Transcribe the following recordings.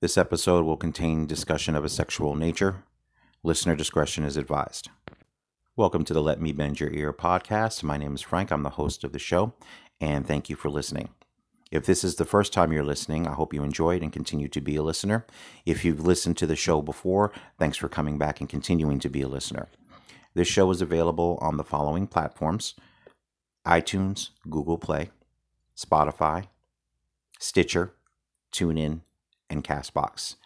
This episode will contain discussion of a sexual nature. Listener discretion is advised. Welcome to the Let Me Bend Your Ear podcast. My name is Frank. I'm the host of the show, and thank you for listening. If this is the first time you're listening, I hope you enjoyed and continue to be a listener. If you've listened to the show before, thanks for coming back and continuing to be a listener. This show is available on the following platforms iTunes, Google Play, Spotify, Stitcher, TuneIn, and Castbox.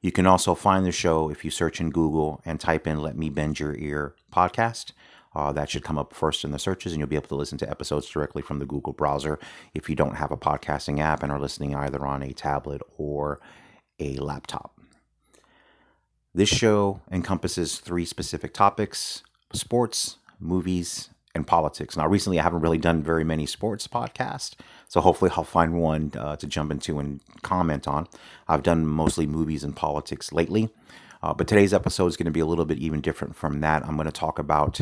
You can also find the show if you search in Google and type in Let Me Bend Your Ear podcast. Uh, that should come up first in the searches, and you'll be able to listen to episodes directly from the Google browser if you don't have a podcasting app and are listening either on a tablet or a laptop. This show encompasses three specific topics sports, movies, and politics. Now, recently, I haven't really done very many sports podcasts, so hopefully, I'll find one uh, to jump into and comment on. I've done mostly movies and politics lately, uh, but today's episode is going to be a little bit even different from that. I'm going to talk about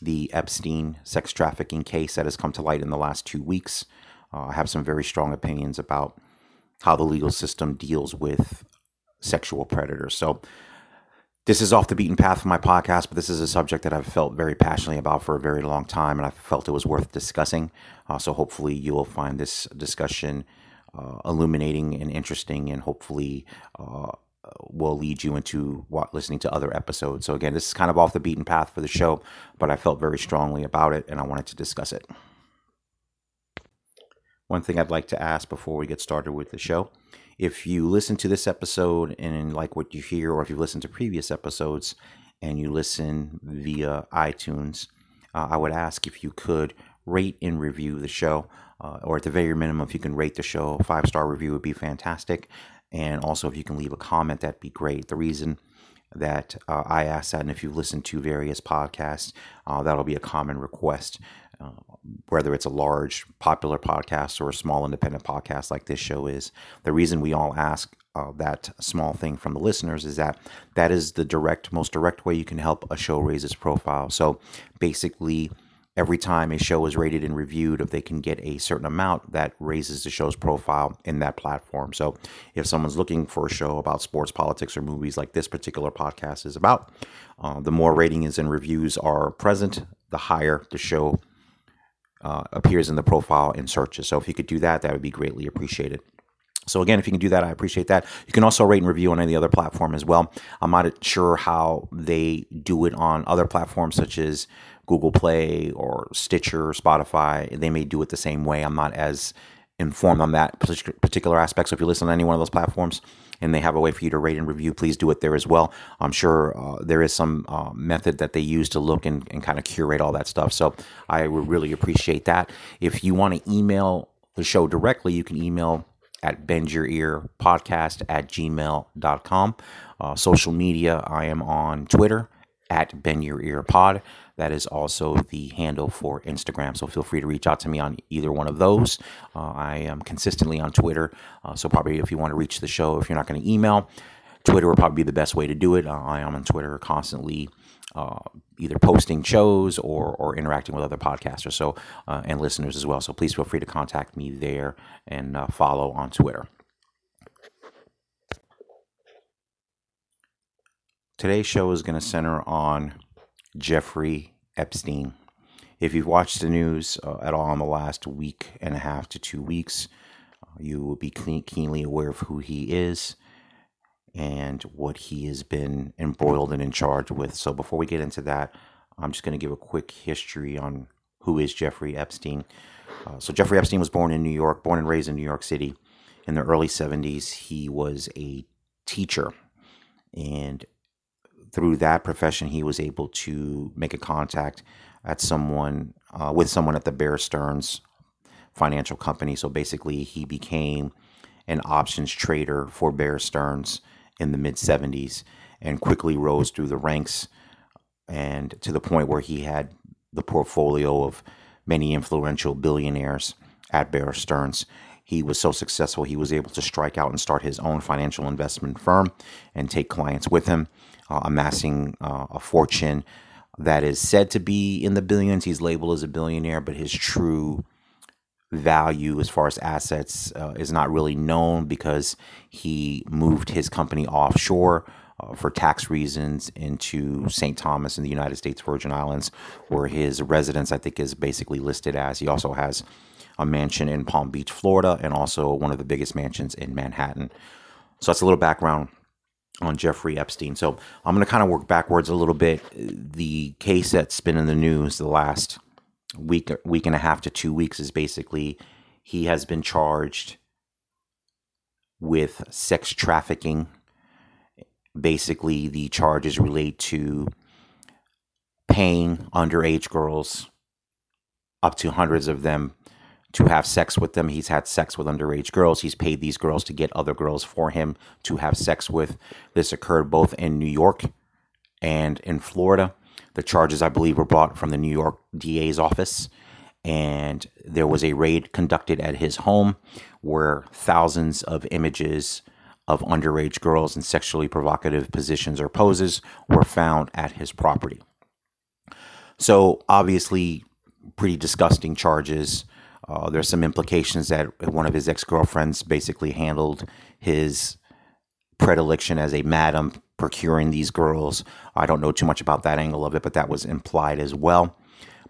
the Epstein sex trafficking case that has come to light in the last two weeks. Uh, I have some very strong opinions about how the legal system deals with sexual predators. So, this is off the beaten path for my podcast, but this is a subject that I've felt very passionately about for a very long time, and I felt it was worth discussing. Uh, so hopefully, you will find this discussion uh, illuminating and interesting, and hopefully, uh, will lead you into what, listening to other episodes. So again, this is kind of off the beaten path for the show, but I felt very strongly about it, and I wanted to discuss it. One thing I'd like to ask before we get started with the show if you listen to this episode and like what you hear, or if you listen to previous episodes and you listen via iTunes, uh, I would ask if you could rate and review the show, uh, or at the very minimum, if you can rate the show, five star review would be fantastic. And also, if you can leave a comment, that'd be great. The reason that uh, I ask that, and if you've listened to various podcasts, uh, that'll be a common request. Uh, whether it's a large popular podcast or a small independent podcast like this show is, the reason we all ask uh, that small thing from the listeners is that that is the direct, most direct way you can help a show raise its profile. So basically, every time a show is rated and reviewed, if they can get a certain amount, that raises the show's profile in that platform. So if someone's looking for a show about sports, politics, or movies like this particular podcast is about, uh, the more ratings and reviews are present, the higher the show uh, appears in the profile in searches. So if you could do that, that would be greatly appreciated. So again, if you can do that, I appreciate that. You can also rate and review on any other platform as well. I'm not sure how they do it on other platforms such as Google Play or Stitcher or Spotify. They may do it the same way. I'm not as informed on that particular aspect. So if you listen on any one of those platforms and they have a way for you to rate and review, please do it there as well. I'm sure uh, there is some uh, method that they use to look and, and kind of curate all that stuff. So I would really appreciate that. If you want to email the show directly, you can email at bendyourearpodcast at gmail.com. Uh, social media, I am on Twitter at Bend Your Ear Pod. That is also the handle for Instagram. So feel free to reach out to me on either one of those. Uh, I am consistently on Twitter. Uh, so probably if you want to reach the show, if you're not going to email, Twitter would probably be the best way to do it. Uh, I am on Twitter constantly. Uh, either posting shows or, or interacting with other podcasters so uh, and listeners as well so please feel free to contact me there and uh, follow on twitter today's show is going to center on Jeffrey Epstein. If you've watched the news uh, at all in the last week and a half to two weeks, uh, you will be keenly aware of who he is and what he has been embroiled and in charge with. So before we get into that, I'm just going to give a quick history on who is Jeffrey Epstein. Uh, so Jeffrey Epstein was born in New York, born and raised in New York City. In the early 70s, he was a teacher and through that profession, he was able to make a contact at someone uh, with someone at the Bear Stearns financial company. So basically, he became an options trader for Bear Stearns in the mid 70s and quickly rose through the ranks and to the point where he had the portfolio of many influential billionaires at Bear Stearns. He was so successful, he was able to strike out and start his own financial investment firm and take clients with him uh, amassing uh, a fortune that is said to be in the billions. He's labeled as a billionaire, but his true value as far as assets uh, is not really known because he moved his company offshore uh, for tax reasons into St. Thomas in the United States Virgin Islands, where his residence, I think, is basically listed as. He also has a mansion in Palm Beach, Florida, and also one of the biggest mansions in Manhattan. So that's a little background on Jeffrey Epstein. So I'm going to kind of work backwards a little bit. The case that's been in the news the last week, week and a half to two weeks is basically he has been charged with sex trafficking. Basically, the charges relate to paying underage girls, up to hundreds of them, to have sex with them. He's had sex with underage girls. He's paid these girls to get other girls for him to have sex with. This occurred both in New York and in Florida. The charges, I believe, were brought from the New York DA's office. And there was a raid conducted at his home where thousands of images of underage girls in sexually provocative positions or poses were found at his property. So, obviously, pretty disgusting charges. Uh, there's some implications that one of his ex girlfriends basically handled his predilection as a madam procuring these girls. I don't know too much about that angle of it, but that was implied as well.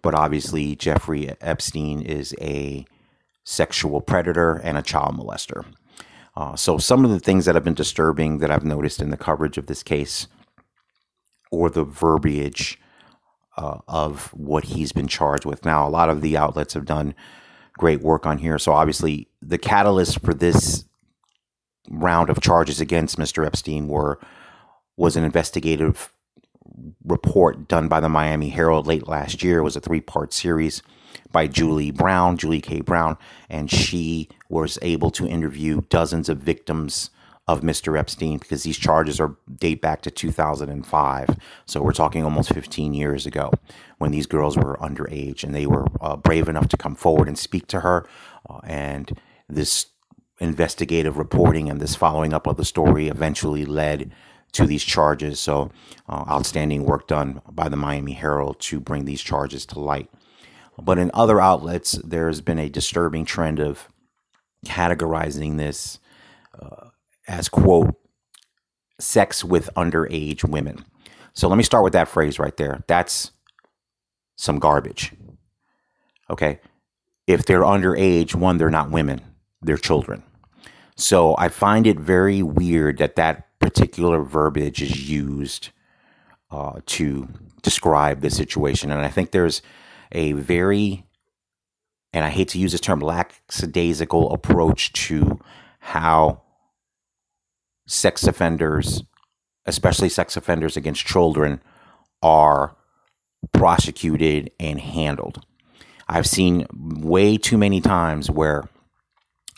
But obviously, Jeffrey Epstein is a sexual predator and a child molester. Uh, so, some of the things that have been disturbing that I've noticed in the coverage of this case or the verbiage uh, of what he's been charged with. Now, a lot of the outlets have done great work on here. So obviously, the catalyst for this round of charges against Mr. Epstein were was an investigative report done by the Miami Herald late last year. It was a three part series by Julie Brown, Julie K. Brown, and she was able to interview dozens of victims of Mr. Epstein because these charges are date back to 2005. So we're talking almost 15 years ago when these girls were underage and they were uh, brave enough to come forward and speak to her. Uh, and this investigative reporting and this following up of the story eventually led to these charges. So uh, outstanding work done by the Miami Herald to bring these charges to light. But in other outlets, there's been a disturbing trend of categorizing this uh, as quote sex with underage women. So let me start with that phrase right there. That's some garbage. Okay. If they're underage, one, they're not women, they're children. So I find it very weird that that particular verbiage is used uh, to describe the situation. And I think there's a very, and I hate to use this term, lackadaisical approach to how sex offenders, especially sex offenders against children, are prosecuted and handled. I've seen way too many times where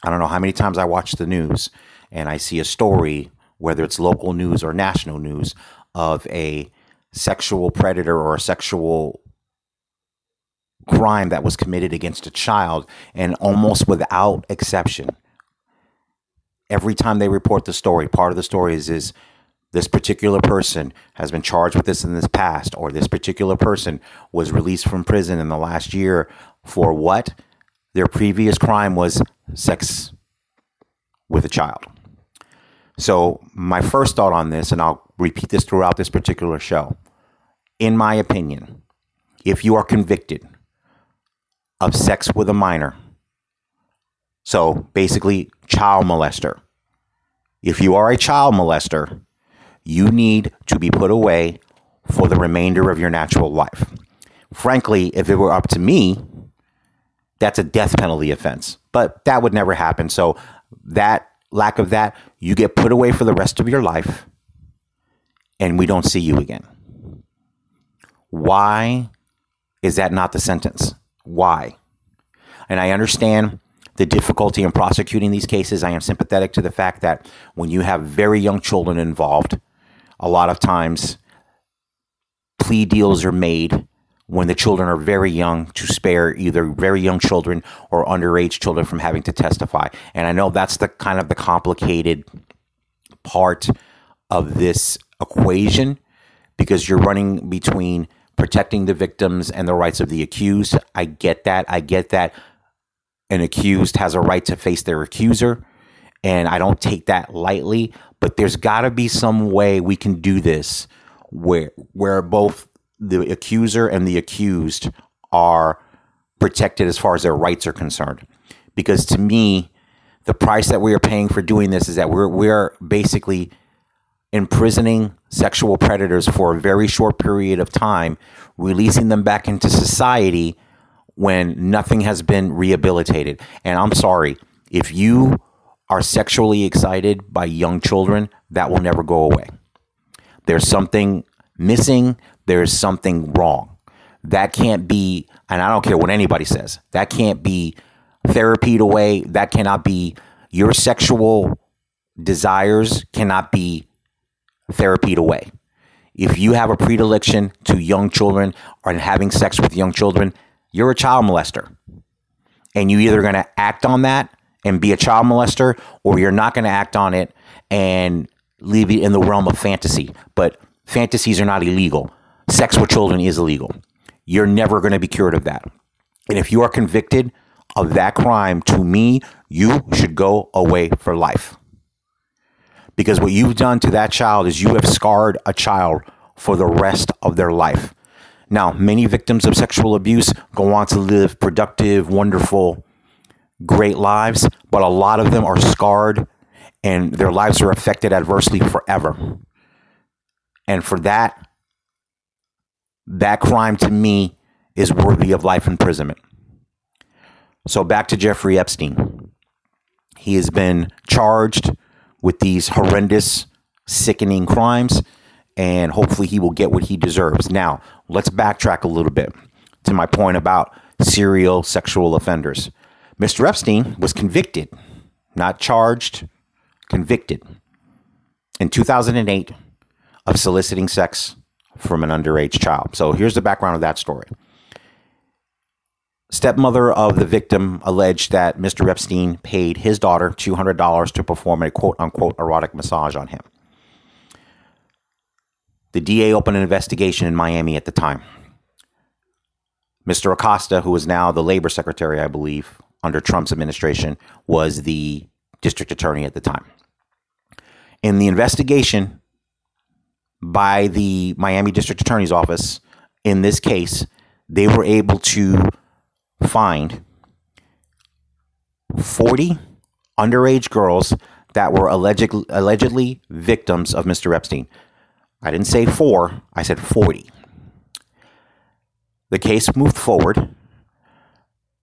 I don't know how many times I watch the news and I see a story, whether it's local news or national news, of a sexual predator or a sexual crime that was committed against a child, and almost without exception, every time they report the story, part of the story is, is this particular person has been charged with this in this past, or this particular person was released from prison in the last year for what? Their previous crime was sex with a child. So, my first thought on this, and I'll repeat this throughout this particular show. In my opinion, if you are convicted of sex with a minor, so basically, child molester. If you are a child molester, you need to be put away for the remainder of your natural life. Frankly, if it were up to me, that's a death penalty offense, but that would never happen. So, that lack of that, you get put away for the rest of your life and we don't see you again. Why is that not the sentence? Why? And I understand the difficulty in prosecuting these cases. I am sympathetic to the fact that when you have very young children involved, a lot of times plea deals are made when the children are very young to spare either very young children or underage children from having to testify. And I know that's the kind of the complicated part of this equation because you're running between protecting the victims and the rights of the accused. I get that. I get that. An accused has a right to face their accuser. And I don't take that lightly, but there's got to be some way we can do this where where both the accuser and the accused are protected as far as their rights are concerned. Because to me, the price that we are paying for doing this is that we're we're basically imprisoning sexual predators for a very short period of time, releasing them back into society when nothing has been rehabilitated. And I'm sorry, if you are sexually excited by young children, that will never go away. There's something missing, there's something wrong. That can't be, and I don't care what anybody says, that can't be therapied away. That cannot be, your sexual desires cannot be therapied away. If you have a predilection to young children or having sex with young children, you're a child molester. And you're either going to act on that and be a child molester, or you're not going to act on it and leave it in the realm of fantasy. But fantasies are not illegal. Sex with children is illegal. You're never going to be cured of that. And if you are convicted of that crime, to me, you should go away for life. Because what you've done to that child is you have scarred a child for the rest of their life. Now, many victims of sexual abuse go on to live productive, wonderful, great lives, but a lot of them are scarred and their lives are affected adversely forever. And for that, that crime to me is worthy of life imprisonment. So back to Jeffrey Epstein. He has been charged with these horrendous, sickening crimes, and hopefully he will get what he deserves. Now, let's backtrack a little bit to my point about serial sexual offenders. Mr. Epstein was convicted, not charged, convicted in 2008 of soliciting sex from an underage child. So here's the background of that story. Stepmother of the victim alleged that Mr. Epstein paid his daughter $200 to perform a quote unquote erotic massage on him. The DA opened an investigation in Miami at the time. Mr. Acosta, who is now the labor secretary, I believe, under Trump's administration, was the district attorney at the time. In the investigation by the Miami District Attorney's Office in this case, they were able to find 40 underage girls that were alleged, allegedly victims of Mr. Epstein. I didn't say four, I said 40. The case moved forward.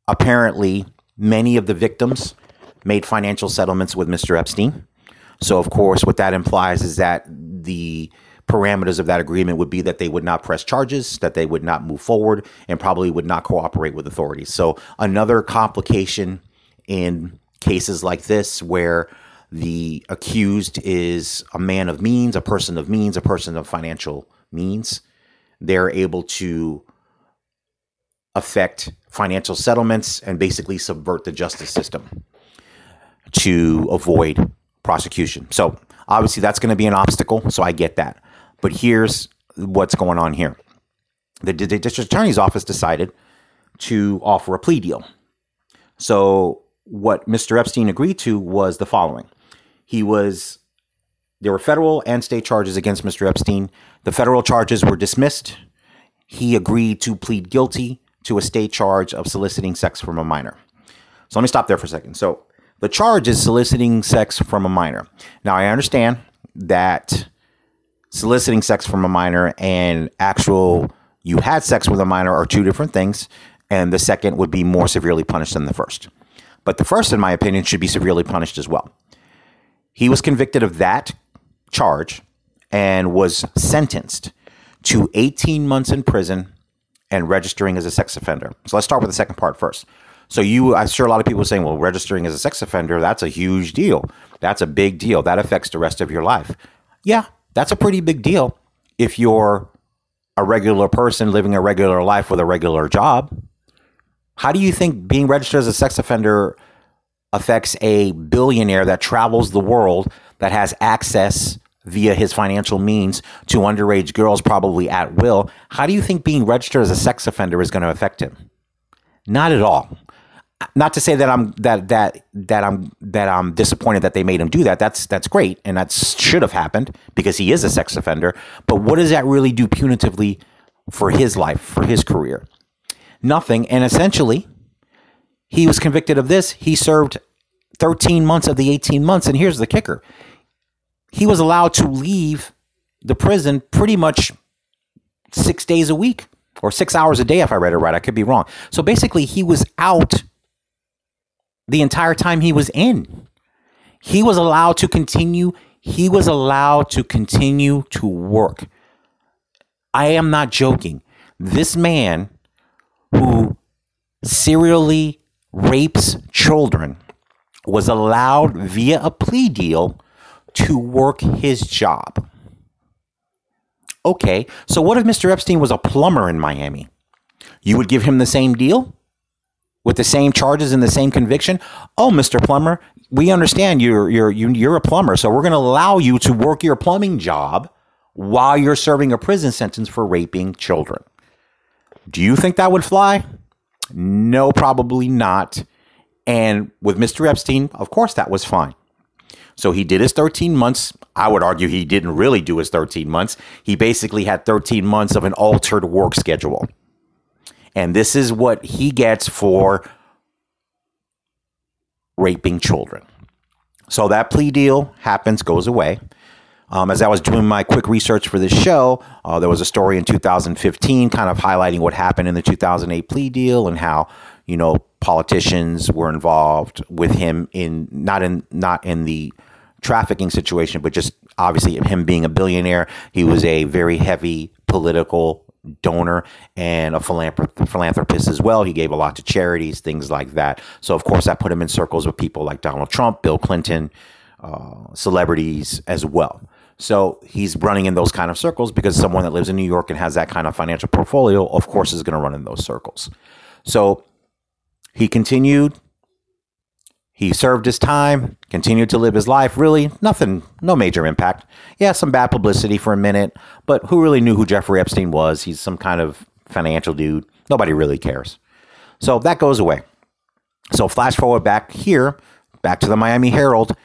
Apparently, many of the victims made financial settlements with Mr. Epstein. So, of course, what that implies is that the parameters of that agreement would be that they would not press charges, that they would not move forward, and probably would not cooperate with authorities. So, another complication in cases like this where the accused is a man of means, a person of means, a person of financial means, they're able to affect financial settlements and basically subvert the justice system to avoid prosecution. So, obviously, that's going to be an obstacle. So, I get that. But here's what's going on here the, the district attorney's office decided to offer a plea deal. So, what Mr. Epstein agreed to was the following he was there were federal and state charges against Mr. Epstein. The federal charges were dismissed. He agreed to plead guilty to a state charge of soliciting sex from a minor. So let me stop there for a second. So the charge is soliciting sex from a minor. Now I understand that soliciting sex from a minor and actual you had sex with a minor are two different things, and the second would be more severely punished than the first. But the first, in my opinion, should be severely punished as well. He was convicted of that charge and was sentenced to 18 months in prison and registering as a sex offender. So let's start with the second part first. So you, I'm sure a lot of people are saying, well, registering as a sex offender, that's a huge deal. That's a big deal. That affects the rest of your life. Yeah, that's a pretty big deal if you're a regular person living a regular life with a regular job. How do you think being registered as a sex offender affects a billionaire that travels the world that has access via his financial means to underage girls, probably at will? How do you think being registered as a sex offender is going to affect him? Not at all. not to say that I'm that that that I'm that I'm disappointed that they made him do that. That's that's great, and that should have happened because he is a sex offender. But what does that really do punitively for his life, for his career? Nothing. And essentially, he was convicted of this. He served 13 months of the 18 months, and here's the kicker: he was allowed to leave the prison pretty much six days a week or six hours a day, if I read it right. I could be wrong. So basically, he was out the entire time he was in. He was allowed to continue, he was allowed to continue to work. I am not joking. This man who serially rapes children was allowed via a plea deal to work his job. Okay, so what if Mr. Epstein was a plumber in Miami? You would give him the same deal? with the same charges and the same conviction. Oh, Mr. Plumber, we understand you're you're you're a plumber, so we're going to allow you to work your plumbing job while you're serving a prison sentence for raping children. Do you think that would fly? No, probably not. And with Mr. Epstein, of course, that was fine. So he did his 13 months. I would argue he didn't really do his 13 months. He basically had 13 months of an altered work schedule. And this is what he gets for raping children. So that plea deal happens, goes away. Um, as I was doing my quick research for this show, uh, there was a story in 2015 kind of highlighting what happened in the 2008 plea deal and how, you know, politicians were involved with him in not in not in the trafficking situation, but just obviously him being a billionaire. He was a very heavy political donor and a philanthropist as well. He gave a lot to charities, things like that. So, of course, I put him in circles with people like Donald Trump, Bill Clinton, uh, celebrities as well. So he's running in those kind of circles because someone that lives in New York and has that kind of financial portfolio, of course, is going to run in those circles. So he continued he served his time, continued to live his life. Really, nothing, no major impact. Yeah, some bad publicity for a minute, but who really knew who Jeffrey Epstein was? He's some kind of financial dude. Nobody really cares. So that goes away. So flash forward back here, back to the Miami Herald,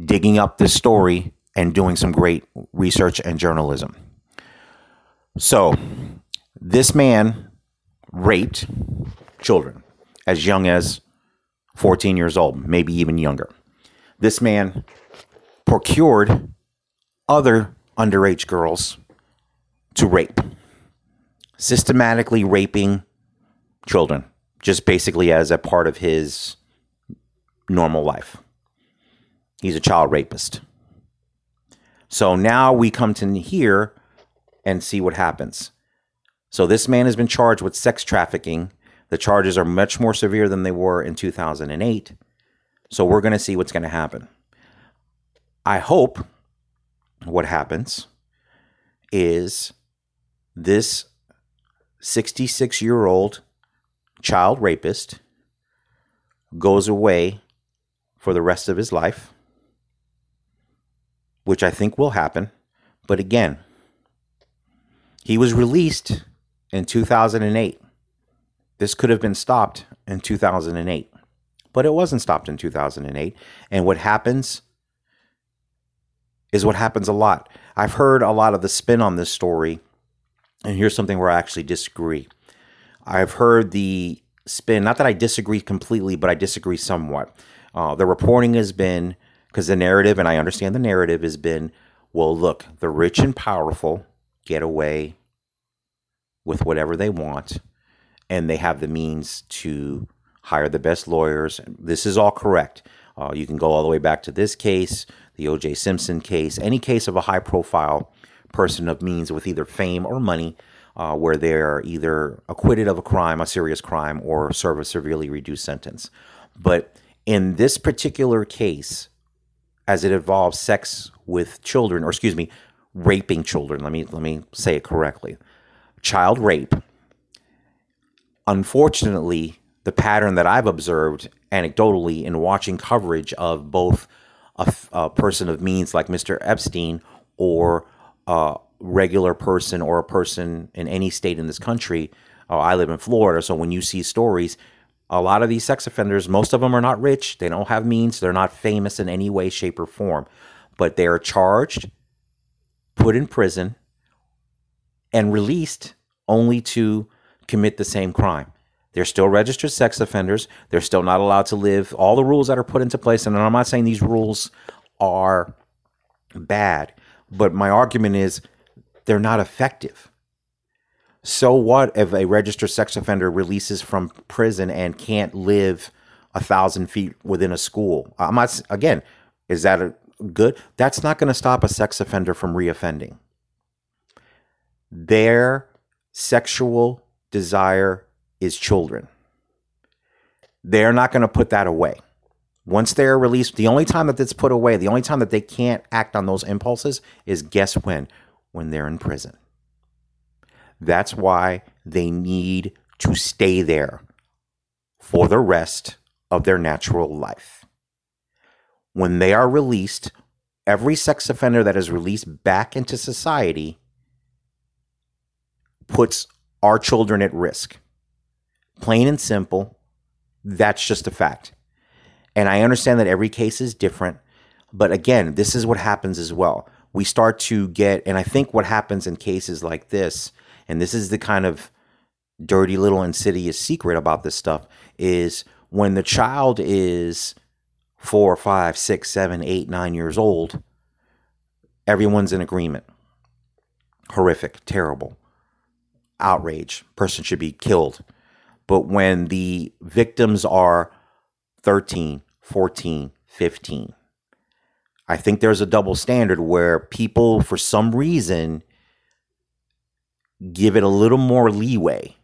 digging up this story and doing some great research and journalism. So this man raped children as young as 14 years old, maybe even younger. This man procured other underage girls to rape, systematically raping children, just basically as a part of his normal life. He's a child rapist. So now we come to here and see what happens. So this man has been charged with sex trafficking the charges are much more severe than they were in 2008. So we're going to see what's going to happen. I hope what happens is this 66 year old child rapist goes away for the rest of his life, which I think will happen. But again, he was released in 2008. This could have been stopped in 2008, but it wasn't stopped in 2008. And what happens is what happens a lot. I've heard a lot of the spin on this story, and here's something where I actually disagree. I've heard the spin, not that I disagree completely, but I disagree somewhat. Uh, the reporting has been, because the narrative, and I understand the narrative, has been well, look, the rich and powerful get away with whatever they want and they have the means to hire the best lawyers. This is all correct. Uh, you can go all the way back to this case, the O.J. Simpson case, any case of a high profile person of means with either fame or money, uh, where they're either acquitted of a crime, a serious crime, or serve a severely reduced sentence. But in this particular case, as it involves sex with children, or excuse me, raping children, let me let me say it correctly, child rape unfortunately, the pattern that I've observed anecdotally in watching coverage of both a, a person of means like Mr. Epstein or a regular person or a person in any state in this country. Uh, I live in Florida, so when you see stories, A lot of these sex offenders, most of them are not rich. They don't have means. They're not famous in any way, shape, or form. But they are charged, put in prison, and released only to commit the same crime. They're still registered sex offenders. They're still not allowed to live. All the rules that are put into place, and I'm not saying these rules are bad, but my argument is they're not effective. So what if a registered sex offender releases from prison and can't live a thousand feet within a school? I'm not again. Is that a good? That's not going to stop a sex offender from reoffending. Their sexual desire is children. They're not going to put that away. Once they're released, the only time that it's put away, the only time that they can't act on those impulses is guess when? When they're in prison. That's why they need to stay there for the rest of their natural life. When they are released, every sex offender that is released back into society puts our children at risk. Plain and simple, that's just a fact. And I understand that every case is different. But again, this is what happens as well. We start to get, and I think what happens in cases like this, and this is the kind of dirty little insidious secret about this stuff, is when the child is four, five, six, seven, eight, nine years old, everyone's in agreement. Horrific, terrible, outrage, person should be killed. But when the victims are 13, 14, 15. I think there's a double standard where people, for some reason, give it a little more leeway.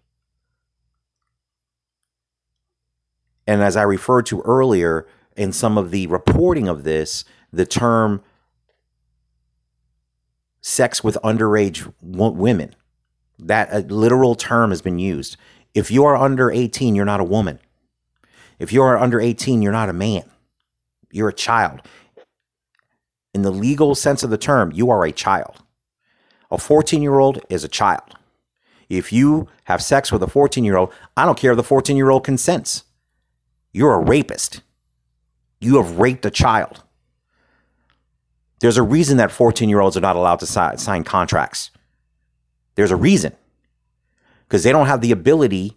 And as I referred to earlier in some of the reporting of this, the term sex with underage women, that a literal term has been used. If you are under 18, you're not a woman. If you are under 18, you're not a man. You're a child. In the legal sense of the term, you are a child. A 14 year old is a child. If you have sex with a 14 year old, I don't care if the 14 year old consents. You're a rapist. You have raped a child. There's a reason that 14 year olds are not allowed to si- sign contracts. There's a reason. Because they don't have the ability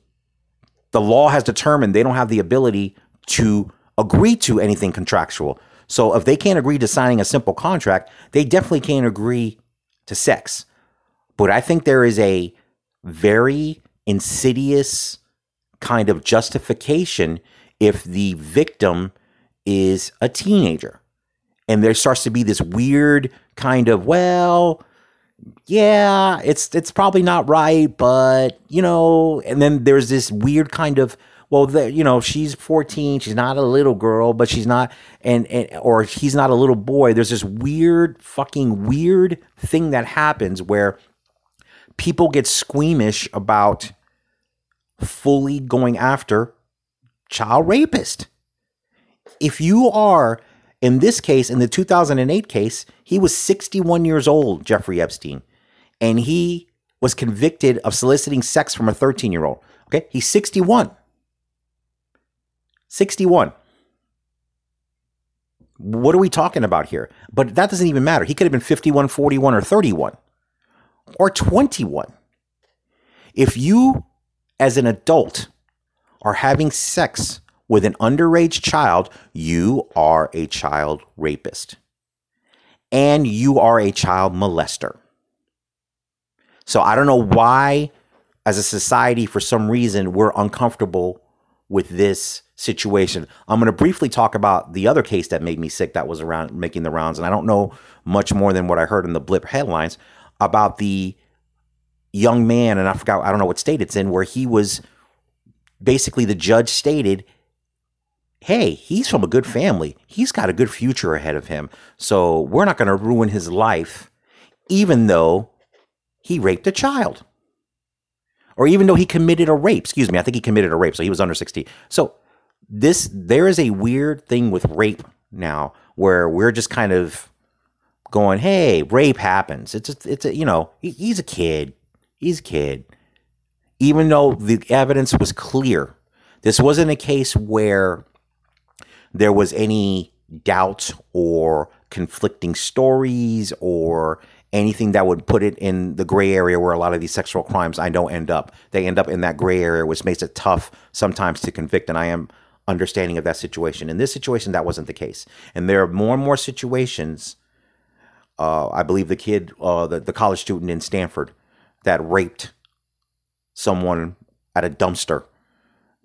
the law has determined they don't have the ability to agree to anything contractual. So if they can't agree to signing a simple contract, they definitely can't agree to sex. But I think there is a very insidious kind of justification if the victim is a teenager. And there starts to be this weird kind of, well, yeah, it's it's probably not right, but you know, and then there's this weird kind of well, the, you know, she's 14, she's not a little girl, but she's not and, and or he's not a little boy. There's this weird fucking weird thing that happens where people get squeamish about fully going after child rapist. If you are in this case, in the 2008 case, he was 61 years old, Jeffrey Epstein, and he was convicted of soliciting sex from a 13 year old. Okay, he's 61. 61. What are we talking about here? But that doesn't even matter. He could have been 51, 41, or 31, or 21. If you, as an adult, are having sex with an underage child, you are a child rapist. And you are a child molester. So I don't know why, as a society, for some reason, we're uncomfortable with this situation. I'm going to briefly talk about the other case that made me sick that was around making the rounds. And I don't know much more than what I heard in the blip headlines about the young man, and I forgot, I don't know what state it's in, where he was basically the judge stated hey, he's from a good family. He's got a good future ahead of him. So we're not going to ruin his life, even though he raped a child. Or even though he committed a rape. Excuse me, I think he committed a rape. So he was under 16. So this, there is a weird thing with rape now where we're just kind of going, hey, rape happens. It's, a, it's a, you know, he's a kid. He's a kid. Even though the evidence was clear This wasn't a case where there was any doubt or conflicting stories or anything that would put it in the gray area where a lot of these sexual crimes I know end up. They end up in that gray area, which makes it tough sometimes to convict. And I am understanding of that situation. In this situation, that wasn't the case. And there are more and more situations. Uh, I believe the kid, uh, the, the college student in Stanford, that raped someone at a dumpster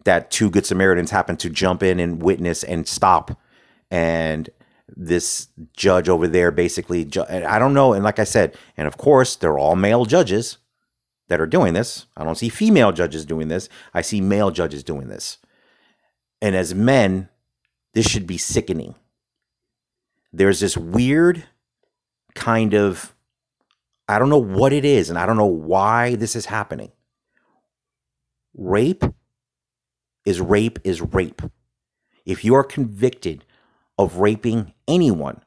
that two good Samaritans happened to jump in and witness and stop. And this judge over there basically, I don't know. And like I said, and of course, they're all male judges that are doing this. I don't see female judges doing this. I see male judges doing this. And as men, this should be sickening. There's this weird kind of, I don't know what it is, and I don't know why this is happening. Rape is rape is rape. If you are convicted of raping anyone,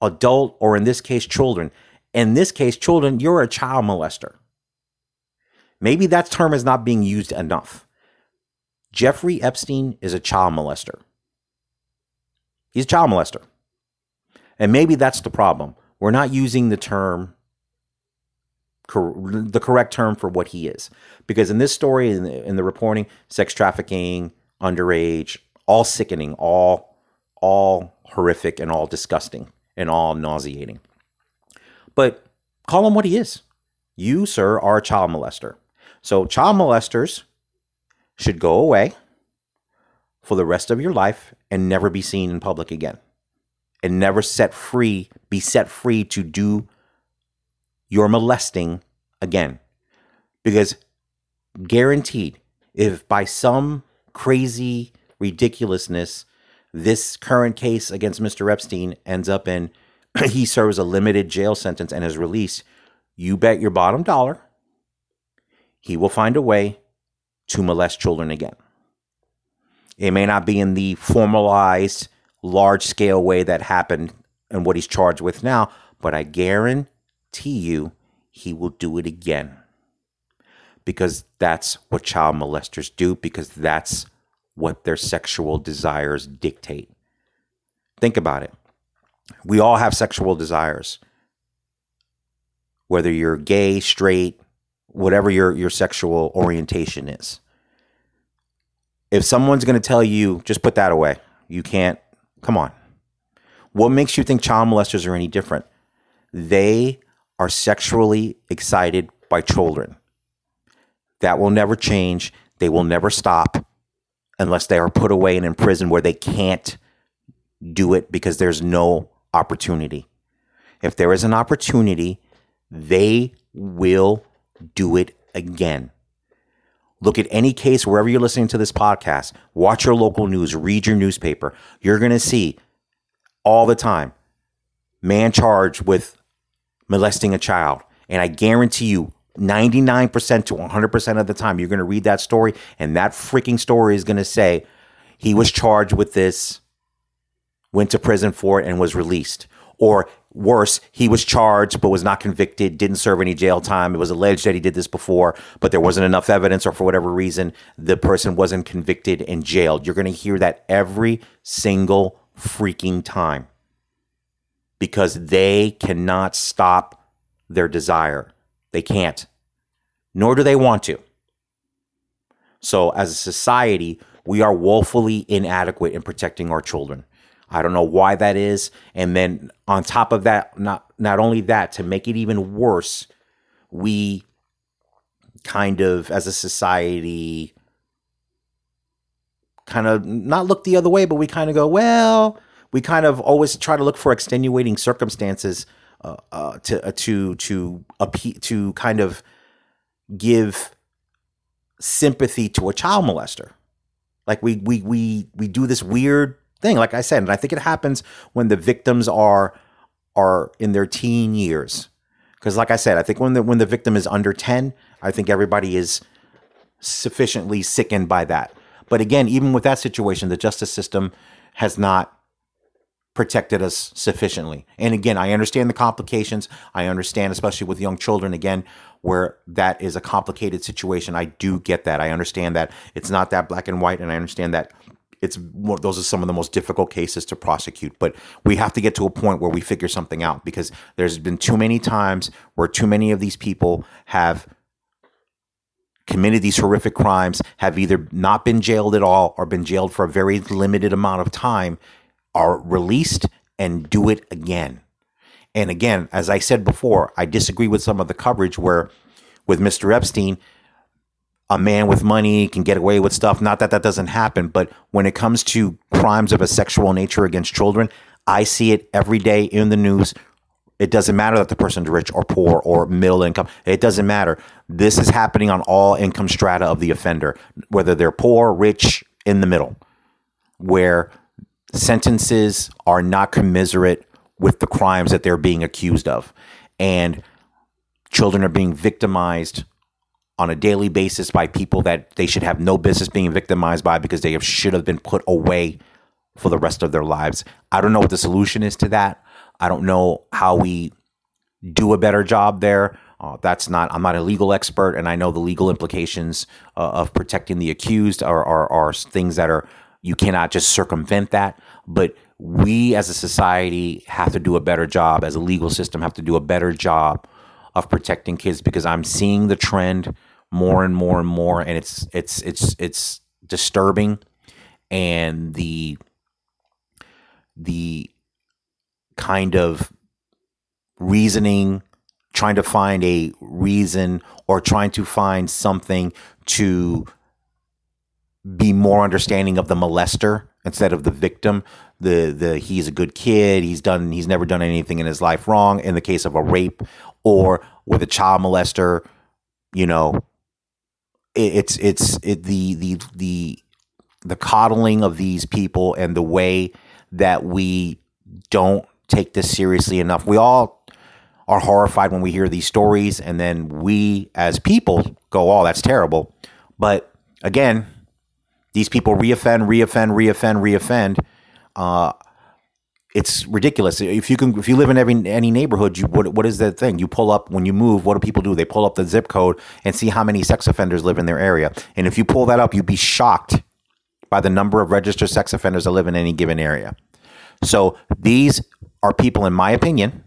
adult or in this case, children, in this case, children, you're a child molester. Maybe that term is not being used enough. Jeffrey Epstein is a child molester. He's a child molester. And maybe that's the problem. We're not using the term the correct term for what he is. Because in this story, in the, in the reporting, sex trafficking, underage, all sickening, all all horrific, and all disgusting, and all nauseating. But call him what he is. You, sir, are a child molester. So child molesters should go away for the rest of your life and never be seen in public again. And never set free, be set free to do your molesting again. Because guaranteed, if by some crazy ridiculousness this current case against Mr. Epstein ends up in he serves a limited jail sentence and is released, you bet your bottom dollar he will find a way to molest children again. It may not be in the formalized, large scale way that happened and what he's charged with now, but I guarantee you he will do it again. Because that's what child molesters do, because that's what their sexual desires dictate. Think about it. We all have sexual desires. Whether you're gay, straight, whatever your, your sexual orientation is. If someone's going to tell you, just put that away, you can't, come on. What makes you think child molesters are any different? They are sexually excited by children. That will never change. They will never stop unless they are put away and in prison where they can't do it because there's no opportunity. If there is an opportunity, they will do it again. Look at any case wherever you're listening to this podcast, watch your local news, read your newspaper. You're going to see all the time man charged with molesting a child. And I guarantee you, 99% to 100% of the time, you're going to read that story, and that freaking story is going to say he was charged with this, went to prison for it, and was released. Or worse, he was charged but was not convicted, didn't serve any jail time. It was alleged that he did this before, but there wasn't enough evidence, or for whatever reason, the person wasn't convicted and jailed. You're going to hear that every single freaking time because they cannot stop their desire. They can't, nor do they want to. So, as a society, we are woefully inadequate in protecting our children. I don't know why that is. And then on top of that, not not only that, to make it even worse, we kind of as a society kind of not look the other way, but we kind of go, well, we kind of always try to look for extenuating circumstances uh, uh, to uh, to to appe- to kind of give sympathy to a child molester. Like we we we we do this weird thing, like I said, and I think it happens when the victims are are in their teen years. Because, like I said, I think when the when the victim is under ten, I think everybody is sufficiently sickened by that. But again, even with that situation, the justice system has not protected us sufficiently. And again, I understand the complications. I understand, especially with young children, again, where that is a complicated situation. I do get that. I understand that it's not that black and white, and I understand that it's those are some of the most difficult cases to prosecute. But we have to get to a point where we figure something out because there's been too many times where too many of these people have committed these horrific crimes, have either not been jailed at all or been jailed for a very limited amount of time, are released and do it again. And again, as I said before, I disagree with some of the coverage where with Mr. Epstein, a man with money can get away with stuff. Not that that doesn't happen, but when it comes to crimes of a sexual nature against children, I see it every day in the news. It doesn't matter that the person's rich or poor or middle income. It doesn't matter. This is happening on all income strata of the offender, whether they're poor, rich, in the middle, where sentences are not commiserate with the crimes that they're being accused of. And children are being victimized on a daily basis by people that they should have no business being victimized by because they have, should have been put away for the rest of their lives. I don't know what the solution is to that. I don't know how we do a better job there. Uh, that's not. I'm not a legal expert, and I know the legal implications uh, of protecting the accused are, are are things that are you cannot just circumvent that. But we as a society have to do a better job. As a legal system, have to do a better job of protecting kids because I'm seeing the trend more and more and more, and it's it's it's it's disturbing, and the the kind of reasoning, trying to find a reason or trying to find something to be more understanding of the molester instead of the victim. The the he's a good kid. He's done. He's never done anything in his life wrong. In the case of a rape or with a child molester, you know, it's it's it, the the the the coddling of these people and the way that we don't take this seriously enough. We all are horrified when we hear these stories, and then we as people go, "Oh, that's terrible." But again, these people reoffend, reoffend, reoffend, reoffend. Uh, it's ridiculous. If you can, if you live in every any neighborhood, you what what is that thing? You pull up when you move. What do people do? They pull up the zip code and see how many sex offenders live in their area. And if you pull that up, you'd be shocked by the number of registered sex offenders that live in any given area. So these are people, in my opinion,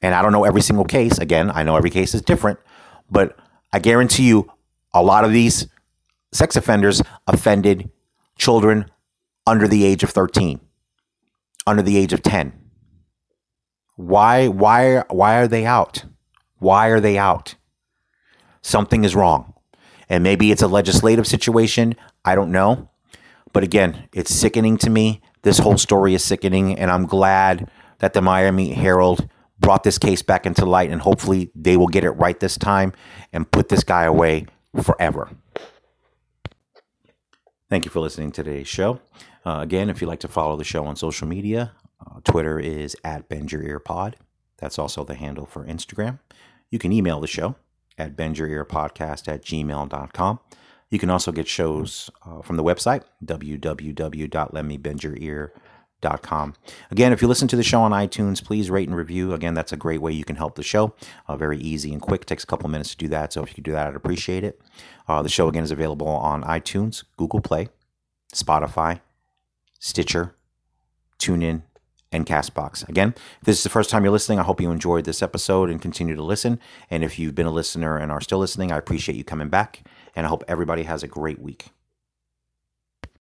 and I don't know every single case. Again, I know every case is different, but I guarantee you, a lot of these sex offenders offended children under the age of thirteen under the age of 10. Why why why are they out? Why are they out? Something is wrong. And maybe it's a legislative situation, I don't know. But again, it's sickening to me. This whole story is sickening and I'm glad that the Miami Herald brought this case back into light and hopefully they will get it right this time and put this guy away forever. Thank you for listening to today's show. Uh, again, if you'd like to follow the show on social media, uh, Twitter is at Bend Your Ear Pod. That's also the handle for Instagram. You can email the show at bendyourearpodcast at gmail.com. You can also get shows uh, from the website, www.letmebendyourear.com. Again, if you listen to the show on iTunes, please rate and review. Again, that's a great way you can help the show. Uh, very easy and quick. Takes a couple minutes to do that. So if you could do that, I'd appreciate it. Uh, the show, again, is available on iTunes, Google Play, Spotify, Stitcher, TuneIn, and Castbox. Again, if this is the first time you're listening, I hope you enjoyed this episode and continue to listen. And if you've been a listener and are still listening, I appreciate you coming back. And I hope everybody has a great week.